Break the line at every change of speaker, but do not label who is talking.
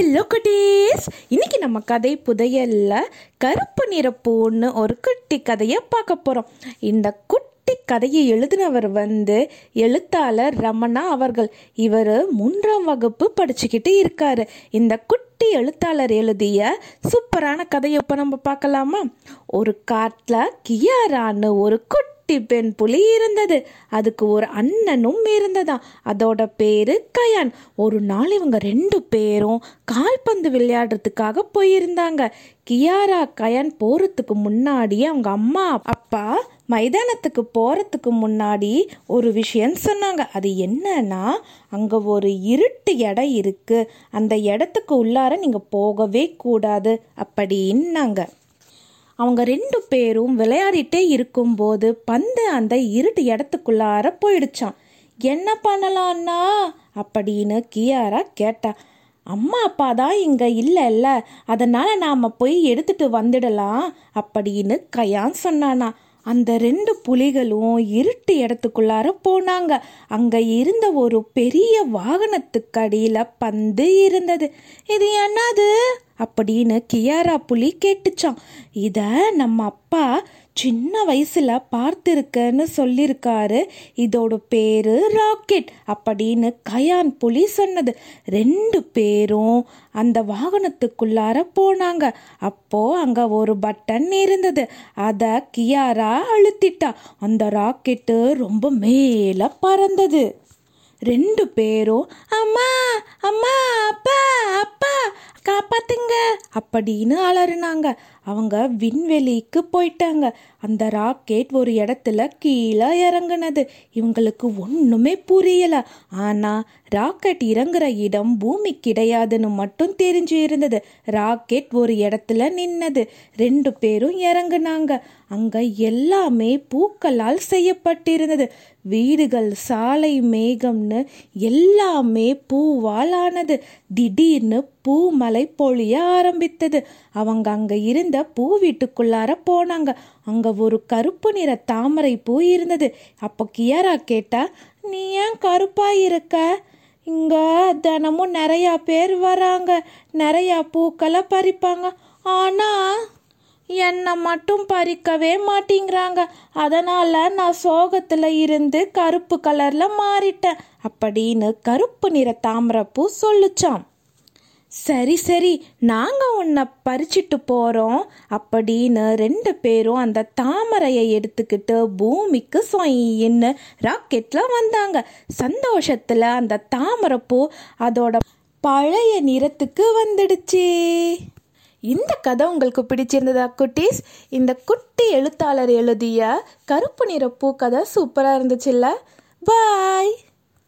Hello குட்டீஸ் இன்னைக்கு நம்ம கதை புதையல்ல கருப்பு நிற பூன்னு ஒரு குட்டி கதையை பார்க்க போகிறோம் இந்த குட்டி கதையை எழுதினவர் வந்து எழுத்தாளர் ரமணா அவர்கள். இவர் மூன்றாம் வகுப்பு படிச்சுக்கிட்டு இருக்காரு. இந்த குட்டி எழுத்தாளர் எழுதிய சூப்பரான கதையை இப்போ நம்ம பார்க்கலாமா? ஒரு காட்டில் கியாரான்னு ஒரு குட்டி குட்டி பெண் புலி இருந்தது. அதுக்கு ஒரு அண்ணனும் இருந்ததாம் அதோட பேரு கயான். ஒரு நாள் இவங்க ரெண்டு பேரும் கால்பந்து விளையாடுறதுக்காக போயிருந்தாங்க. கியாரா கயான் போறதுக்கு முன்னாடி அவங்க அம்மா அப்பா மைதானத்துக்கு போறதுக்கு முன்னாடி ஒரு விஷயம் சொன்னாங்க. அது என்னன்னா அங்க ஒரு இருட்டு இடம் இருக்கு. அந்த இடத்துக்கு உள்ளார நீங்க போகவே கூடாது. அப்படின்னாங்க. அவங்க ரெண்டு பேரும் விளையாடிட்டே இருக்கும்போது பந்து அந்த இருட்டு இடத்துக்குள்ளார போயிடுச்சான் என்ன பண்ணலாம்னா அப்படின்னு கியாரா கேட்டா. அம்மா அப்பா தான் இங்கே இல்லைல்ல. அதனால் நாம் போய் எடுத்துட்டு வந்துடலாம் அப்படின்னு கயான் சொன்னானா. அந்த ரெண்டு புலிகளும் இருட்டு இடத்துக்குள்ளார போனாங்க. அங்கே இருந்த ஒரு பெரிய வாகனத்துக்கு அடியில் பந்து இருந்தது. இது என்னது? அப்படின்னு கியாரா புலி கேட்டுச்சான் இதை நம்ம அப்பா சின்ன வயசுல பார்த்துருக்கன்னு சொல்லியிருக்காரு இதோட பேரு ராக்கெட் அப்படின்னு கயான் புலி சொன்னது. ரெண்டு பேரும் அந்த வாகனத்துக்குள்ளார போனாங்க. அப்போ அங்க ஒரு பட்டன் இருந்தது. அதை கியாரா அழுத்திட்டா. அந்த ராக்கெட்டு ரொம்ப மேல பறந்தது. ரெண்டு பேரும் அம்மா அம்மா அப்பா அப்பா காப்பாத்துங்க அப்படின்னு அலறினாங்க. அவங்க விண்வெளிக்கு போயிட்டாங்க. அந்த ராக்கெட் ஒரு இடத்துல கீழே இறங்குனது. இவங்களுக்கு ஒன்றுமே புரியல. ஆனா ராக்கெட் இறங்குற இடம் பூமி கிடையாதுன்னு மட்டும் தெரிஞ்சு இருந்தது. ராக்கெட் ஒரு இடத்துல நின்னது. ரெண்டு பேரும் இறங்குனாங்க. அங்க எல்லாமே பூக்களால் செய்யப்பட்டிருந்தது. வீடுகள் சாலை மேகம்னு எல்லாமே பூவால் ஆனது. திடீர்னு பூமலை பொழிய ஆரம்பித்தது. அவங்க அங்க இருந்த பூ வீட்டுக்குள்ளார போனாங்க. அங்க ஒரு கருப்பு நிற தாமரை பூ இருந்தது. அப்போ கியாரா கேட்டா நீ ஏன் கருப்பா இருக்க? இங்க தினமும் நிறையா பேர் வராங்க. நிறையா பூக்களை பறிப்பாங்க. ஆனா என்னை மட்டும் பறிக்கவே மாட்டேங்கிறாங்க. அதனால நான் சோகத்துல இருந்து கருப்பு கலர்ல மாறிட்டேன். அப்படின்னு கருப்பு நிற தாமரப்பூ சொல்லுச்சான் சரி சரி நாங்கள் உன்னை பறிச்சிட்டு போகிறோம் அப்படின்னு ரெண்டு பேரும் அந்த தாமரையை எடுத்துக்கிட்டு பூமிக்கு சொயின்னு ராக்கெட்டில் வந்தாங்க. சந்தோஷத்தில் அந்த தாமரைப்பூ அதோட பழைய நிறத்துக்கு வந்துடுச்சு. இந்த கதை உங்களுக்கு பிடிச்சிருந்ததா குட்டீஸ்? இந்த குட்டி எழுத்தாளர் எழுதிய கருப்பு நிற பூ கதை சூப்பராக இருந்துச்சுல்ல? பாய்!